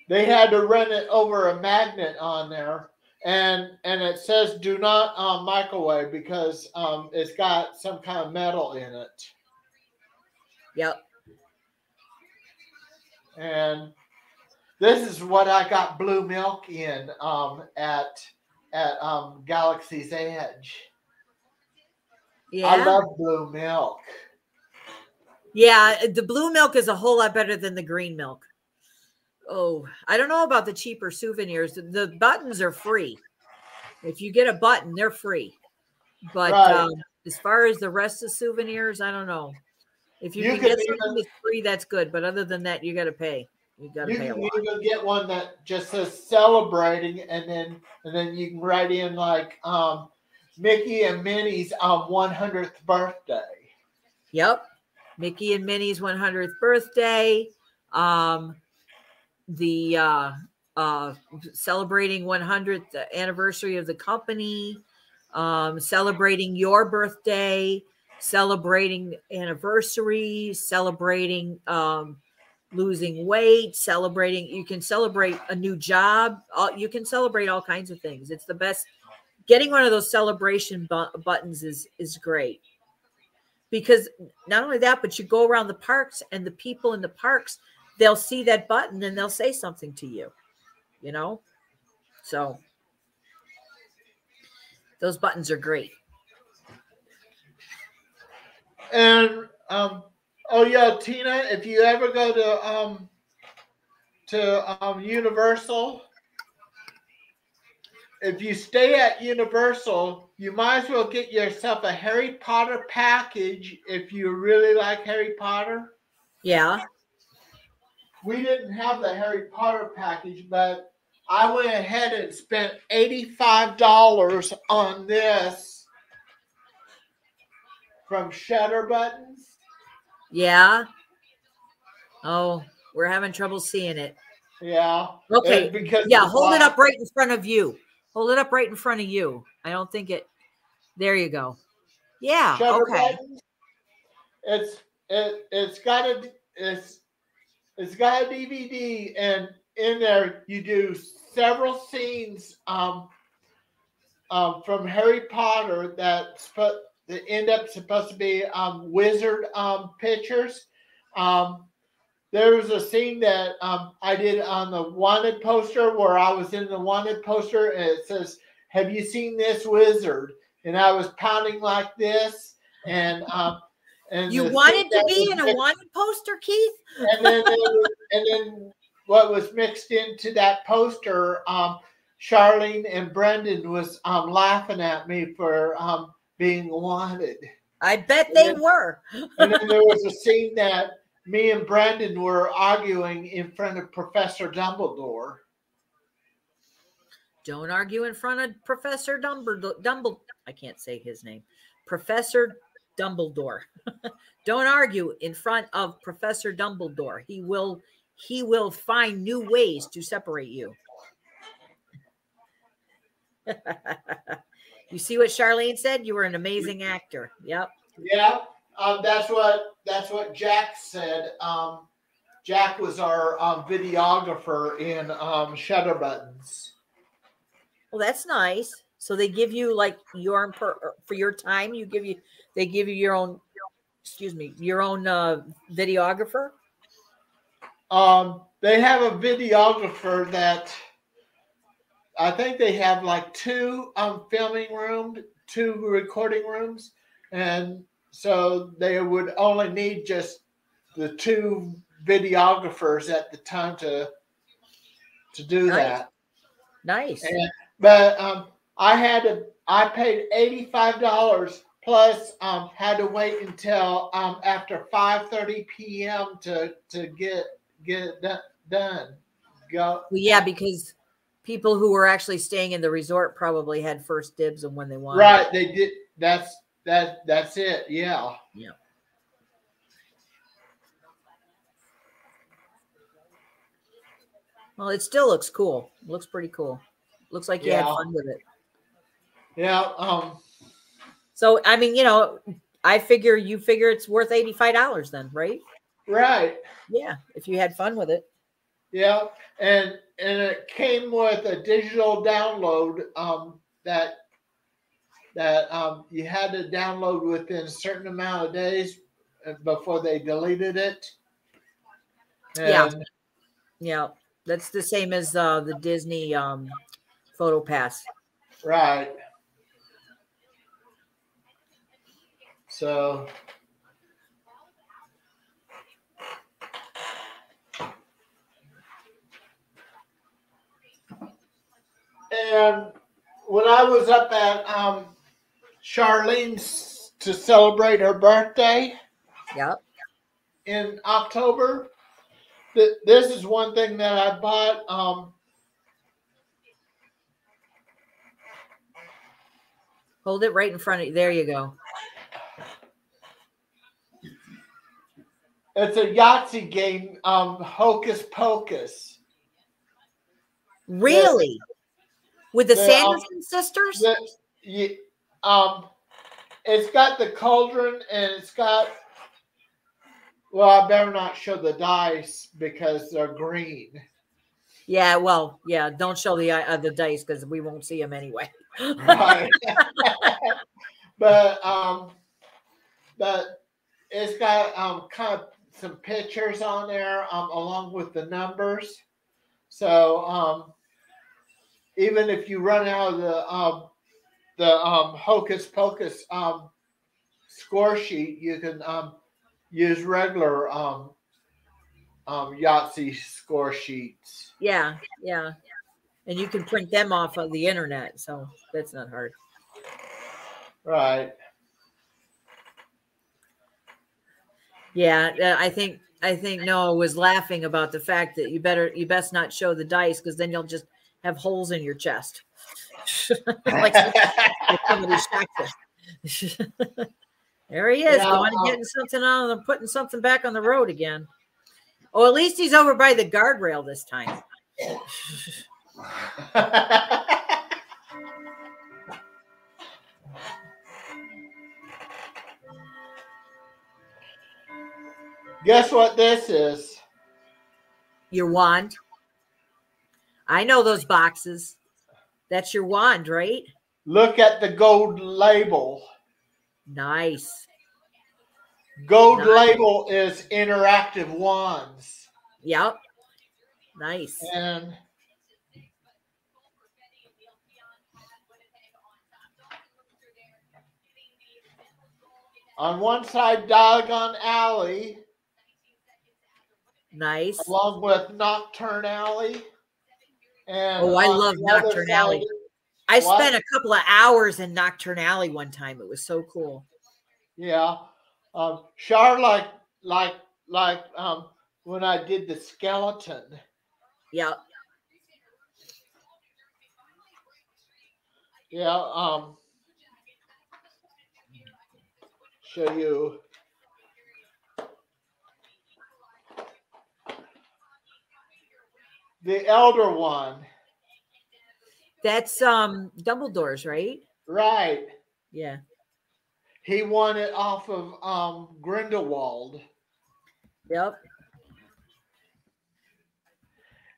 They had to run it over a magnet on there, and and it says do not um, microwave because um, it's got some kind of metal in it. Yep. And this is what I got blue milk in um, at at um, Galaxy's Edge. Yeah. I love blue milk. yeah. The blue milk is a whole lot better than the green milk. Oh, I don't know about the cheaper souvenirs. The, buttons are free. If you get a button, they're free. But Right. um, as far as the rest of souvenirs, I don't know. If you, You can get even- something that's free, that's good. But other than that, you got to pay. You got to You pay a can lot. even get one that just says celebrating, and then and then you can write in like um, Mickey and Minnie's um, 100th birthday. Yep. Mickey and Minnie's 100th birthday. Um, the uh, uh, celebrating 100th anniversary of the company. Um, celebrating your birthday. Celebrating anniversary. Celebrating um, losing weight. Celebrating. You can celebrate a new job. All, you can celebrate all kinds of things. It's the best. Getting one of those celebration bu- buttons is is great because not only that, but you go around the parks and the people in the parks, they'll see that button and they'll say something to you, you know? So those buttons are great. And um, oh yeah, Tina, if you ever go to um, to um, Universal, if you stay at Universal, you might as well get yourself a Harry Potter package if you really like Harry Potter. Yeah. we didn't have the Harry Potter package, but I went ahead and spent $85 on this from Shutter Buttons. Yeah. Oh, we're having trouble seeing it. Yeah. Okay. And because Yeah. Hold it up right in front of you. Hold it up right in front of you. I don't think it. There you go. Yeah. Shutter Okay. Buttons. It's it it's got a it's it's got a DVD and in there you do several scenes um um from Harry Potter that sp- that end up supposed to be um wizard um pictures. Um there was a scene that um, I did on the wanted poster where I was in the wanted poster and it says, Have you seen this wizard? And I was pounding like this and um and You wanted to be in a wanted poster, Keith? and then was- and then what was mixed into that poster, um, Charlene and Brendan was um, laughing at me for um, being wanted. I bet they Yeah. were. And then there was a scene that me and Brendan were arguing in front of Professor Dumbledore. Don't argue in front of Professor Dumbledore. Dumble. I can't say his name. Professor Dumbledore. Don't argue in front of Professor Dumbledore. He will he will find new ways to separate you. you see what Charlene said? You were an amazing actor. Yep. Yeah, um, that's what that's what Jack said. Um, Jack was our um, videographer in um, Shutter Buttons. Well, that's nice. So they give you like your per, for your time. You give you they give you your own. Excuse me, your own uh, videographer. Um, they have a videographer that I think they have like two um filming rooms, two recording rooms, and so they would only need just the two videographers at the time to to do Nice. that. Nice. And, but um, I had to I paid eighty five dollars plus um had to wait until um after five thirty p.m. to to get get it done. Go Well, yeah, because people who were actually staying in the resort probably had first dibs on when they wanted. right. They did. That's that. That's it. Yeah. Yeah. Well, it still looks cool. Looks pretty cool. Looks like you had fun with it. Yeah. Um. So, I mean, you know, I figure you figure it's worth eighty-five dollars then, right? Right. Yeah, if you had fun with it. Yeah. And and it came with a digital download. Um. That that um you had to download within a certain amount of days uh, before they deleted it. Yeah. Yeah, that's the same as uh, the Disney um, Photo Pass. Right. So and when I was up at um Charlene's to celebrate her birthday Yep. in October, th- this is one thing that I bought. Um, Hold it right in front of you. There you go. It's a Yahtzee game, um, Hocus Pocus. Really? With the The, um, Sanderson sisters? The, you, um, it's got the cauldron and it's got. Well, I better not show the dice because they're green. Yeah. Well, yeah. Don't show the uh, the dice because we won't see them anyway. Right. but um, but it's got um kind of some pictures on there um along with the numbers. So um, even if you run out of the um the um hocus pocus um score sheet, you can um use regular um um Yahtzee score sheets. Yeah. Yeah. And you can print them off of the internet, so that's not hard. Right. Yeah, uh, I think I think Noah was laughing about the fact that you better you best not show the dice because then you'll just have holes in your chest. like like somebody shot you. there he is, Yeah, going and getting something on and putting something back on the road again. Oh, at least he's over by the guardrail this time. Guess what this is? Your wand. I know those boxes. That's your wand, right? Look at the gold label. Nice. Gold Nice. label is interactive wands. Yep. Nice. And on one side, Diagon Alley, Nice. along with Knockturn Alley. And Oh, I love Knockturn Alley. side- I What? spent a couple of hours in Knockturn Alley one time. It was so cool. Yeah. Um, Char like like like um when I did the skeleton. Yeah. Yeah, um show you. The elder one. That's um Dumbledore's, right? Right. Yeah. He won it off of um Grindelwald. Yep.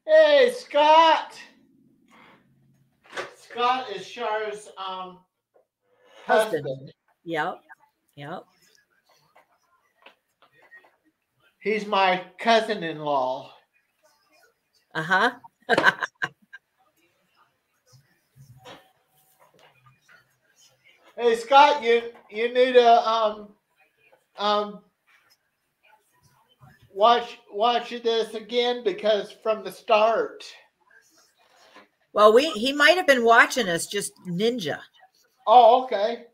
Hey, Scott. Scott is Char's um Husband. husband. Yep. Yep. He's my cousin-in-law. Uh-huh. Hey, Scott, you you need to um um watch watch this again because from the start. Well, we he might have been watching us just ninja. Oh, okay.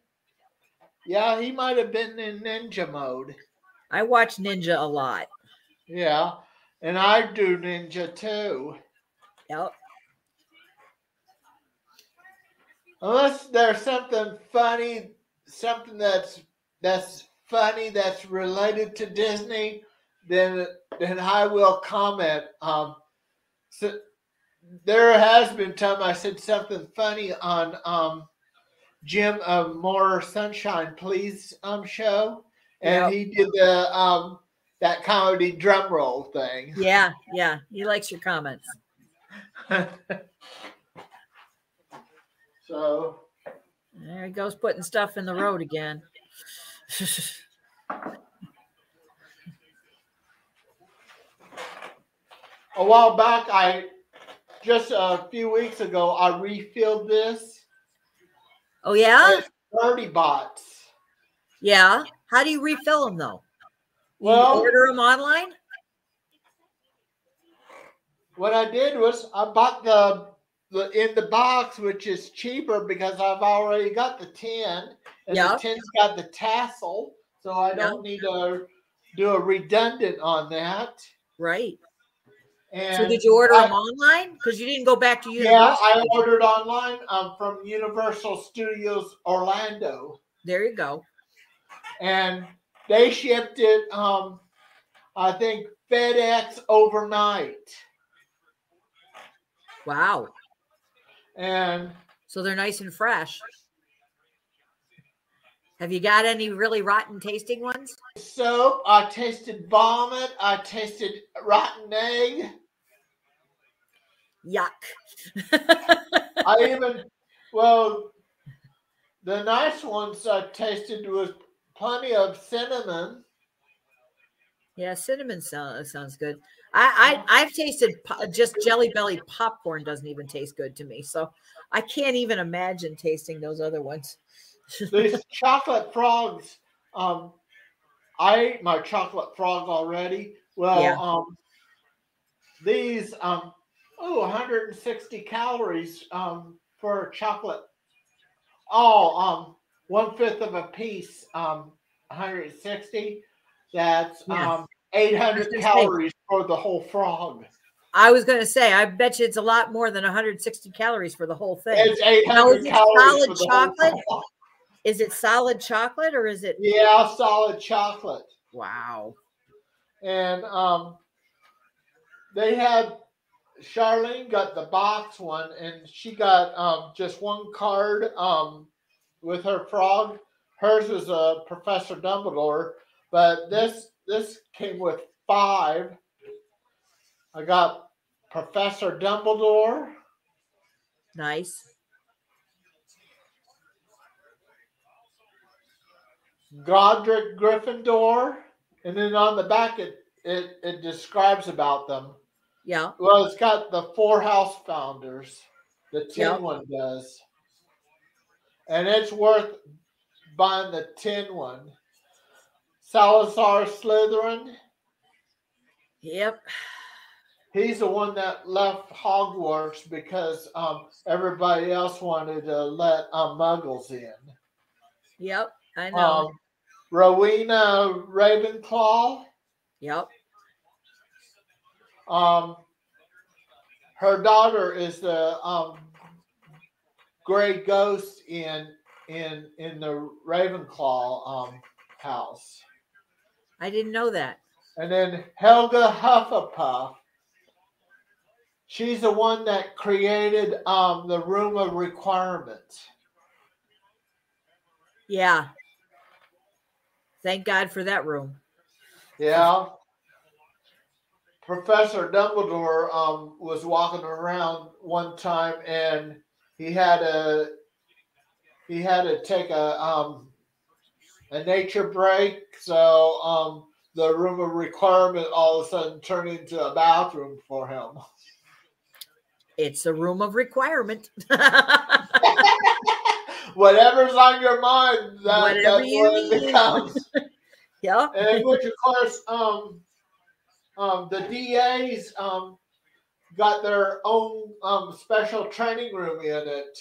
Yeah, he might have been in ninja mode. I watch ninja a lot. Yeah, and I do ninja too. Yep. Unless there's something funny, something that's that's funny that's related to Disney, then then I will comment. Um, so there has been time I said something funny on um Jim uh, More Sunshine Please um show, and Yep. he did the um that comedy drum roll thing. Yeah, yeah. He likes your comments. so There he goes putting stuff in the road again. a while back, I just a few weeks ago, I refilled this. oh yeah? Bertie Bott's. Yeah. How do you refill them though? Well, order them online? what I did was I bought the the in the box, which is cheaper because I've already got the tin, and Yeah. the tin's got the tassel, so I don't need to do a redundant on that. Right. And So did you order I- them online? Because you didn't go back to you? Yeah, I ordered online um, from Universal Studios Orlando. There you go. and they shipped it um i think fedex overnight Wow. and So they're nice and fresh. Have you got any really rotten tasting ones? soap i tasted vomit i tasted rotten egg Yuck. i even well the nice ones i tasted was plenty of cinnamon yeah, cinnamon so- sounds good. I, I I've tasted po- just Jelly Belly popcorn doesn't even taste good to me. So I can't even imagine tasting those other ones. these chocolate frogs um i ate my chocolate frog already well Yeah. um these um oh 160 calories um for chocolate oh um one fifth of a piece um 160 that's Yeah. um 800 That's calories for the whole frog I was going to say, I bet you it's a lot more than 160 calories for the whole thing. it's 800 Now, is it calories solid for the whole chocolate? Is it solid chocolate or is it? yeah solid chocolate Wow. and um, they had Charlene got the box one, and she got um, just one card um, with her frog. Hers was a Professor Dumbledore, but this this came with five. I got Professor Dumbledore, Nice. Godric Gryffindor, and then on the back it it, it describes about them. Yeah. Well, it's got the four house founders. The tin Yep. one does. And it's worth buying the tin one. Salazar Slytherin, Yep. he's the one that left Hogwarts because um, everybody else wanted to let um, muggles in. Yep. I know. Um, Rowena Ravenclaw, yep. um, her daughter is the um, gray ghost in in in the Ravenclaw um, house. I didn't know that. And then Helga Hufflepuff. She's the one that created um, the Room of Requirements. Yeah. Thank God for that room. Yeah. Professor Dumbledore um, was walking around one time and he had a he had to take a um, a nature break, so um, the room of requirement all of a sudden turned into a bathroom for him. It's a room of requirement. Whatever's on your mind, that, Whatever that's you what it becomes. yeah. and which of course um um the DAs um got their own um special training room in it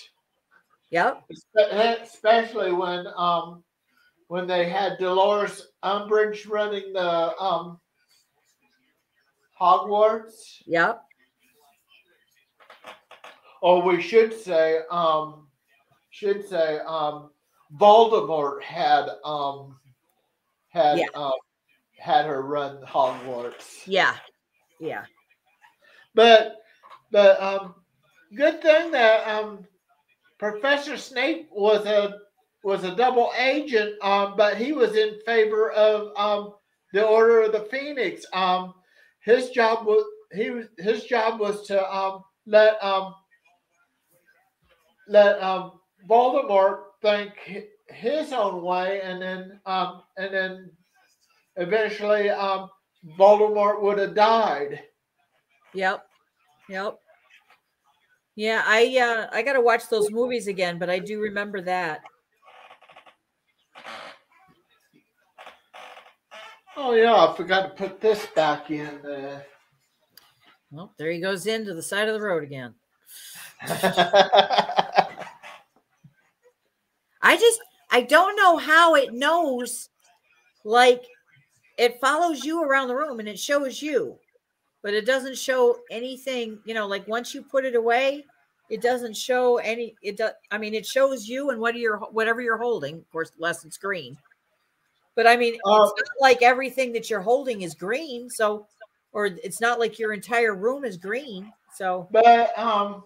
Yep. especially when um when they had Dolores Umbridge running the um Hogwarts Yep. or we should say um should say um Voldemort had um had Yeah. um had her run Hogwarts. Yeah. Yeah. But but um good thing that um Professor Snape was a was a double agent, um, but he was in favor of um the Order of the Phoenix. Um his job was he was his job was to um let um let um Voldemort think his own way and then um and then eventually um Voldemort would have died. Yep. Yep. Yeah, I uh I gotta watch those movies again, but I do remember that. Oh yeah, I forgot to put this back in there. Well, there he goes into the side of the road again. I just I don't know how it knows like it follows you around the room and it shows you, but it doesn't show anything, you know, like once you put it away, it doesn't show any it does I mean it shows you and what you're whatever you're holding, of course, less it's green. But I mean, Uh, it's not like everything that you're holding is green, so or it's not like your entire room is green. So but um,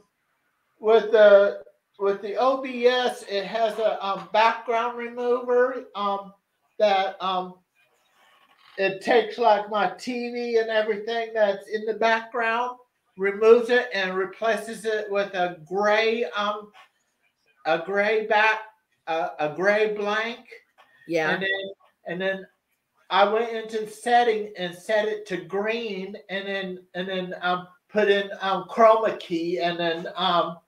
with the with the OBS, it has a um, background remover um, that um, it takes like my TV and everything that's in the background, removes it and replaces it with a gray um a gray back a, a gray blank. yeah. And then and then I went into the setting and set it to green and then and then um put in um chroma key and then um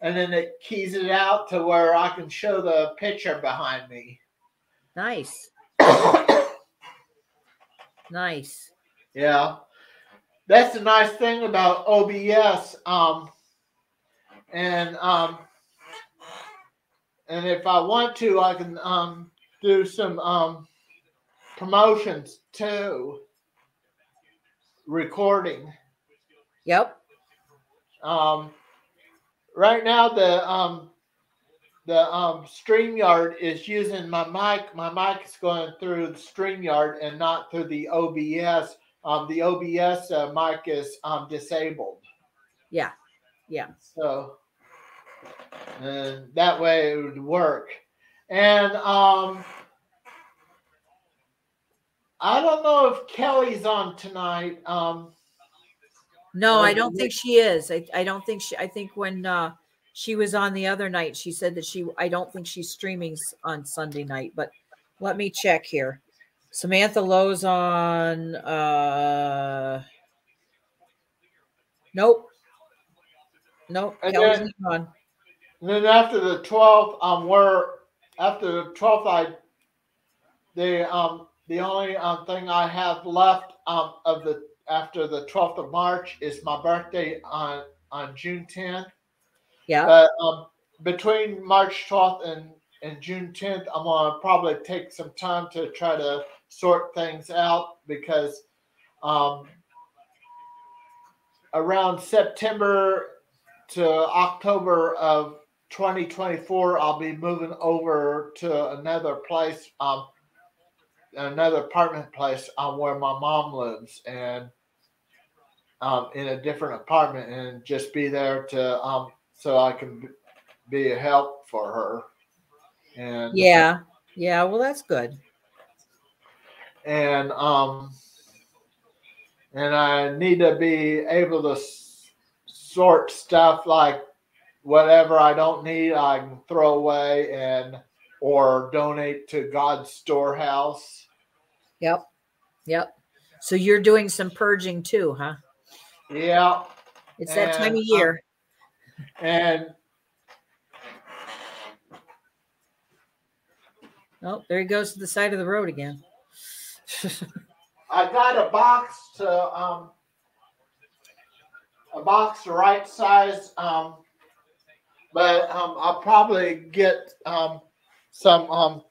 and then it keys it out to where I can show the picture behind me. Nice. Nice. yeah. That's the nice thing about OBS. Um and um and if I want to I can um do some um promotions too. Recording. Yep. Um, right now, the um, the um, StreamYard is using my mic. My mic is going through the StreamYard and not through the OBS. Um, the OBS uh, mic is um, disabled. Yeah. Yeah. So, and that way it would work. And um, I don't know if Kelly's on tonight. Um, No, I don't think she is. I, I don't think she I think when uh she was on the other night, she said that she I don't think she's streaming on Sunday night, but let me check here. Samantha Lowe's on uh Nope. Nope. And then- on. And then after the twelfth, um, we're after the twelfth, I the um the only um thing I have left um of the after the twelfth of March is my birthday on on June tenth. Yeah. But um between March twelfth and and June tenth, I'm gonna probably take some time to try to sort things out because um around September to October of 2024, I'll be moving over to another place. Um, another apartment place um, where my mom lives and um, in a different apartment and just be there to um, so I can be a help for her. And Yeah. Yeah. Well, that's good. and um and I need to be able to sort stuff like whatever I don't need I can throw away and or donate to God's storehouse. Yep. Yep. So you're doing some purging too, huh? Yeah, It's that time And, of um, year. And oh, there he goes to the side of the road again. I got a box to um a box the right size um but um I'll probably get um some um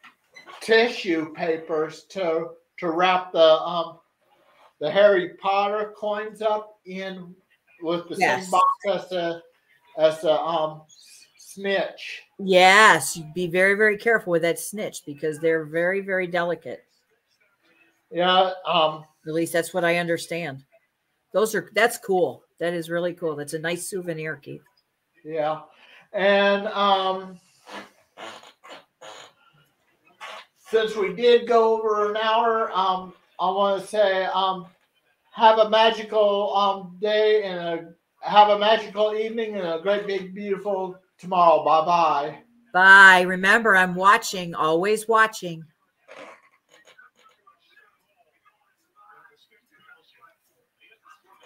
tissue papers to to wrap the um the Harry Potter coins up in with the Yes. same box as the as a um snitch. yes, be very, very careful with that snitch because they're very, very delicate. Yeah, um At least that's what I understand. Those are that's cool. That is really cool. That's a nice souvenir, Keith. Yeah. And um since we did go over an hour, um I want to say um have a magical um day and a have a magical evening and a great big beautiful tomorrow. Bye bye. Bye. Remember, I'm watching, always watching.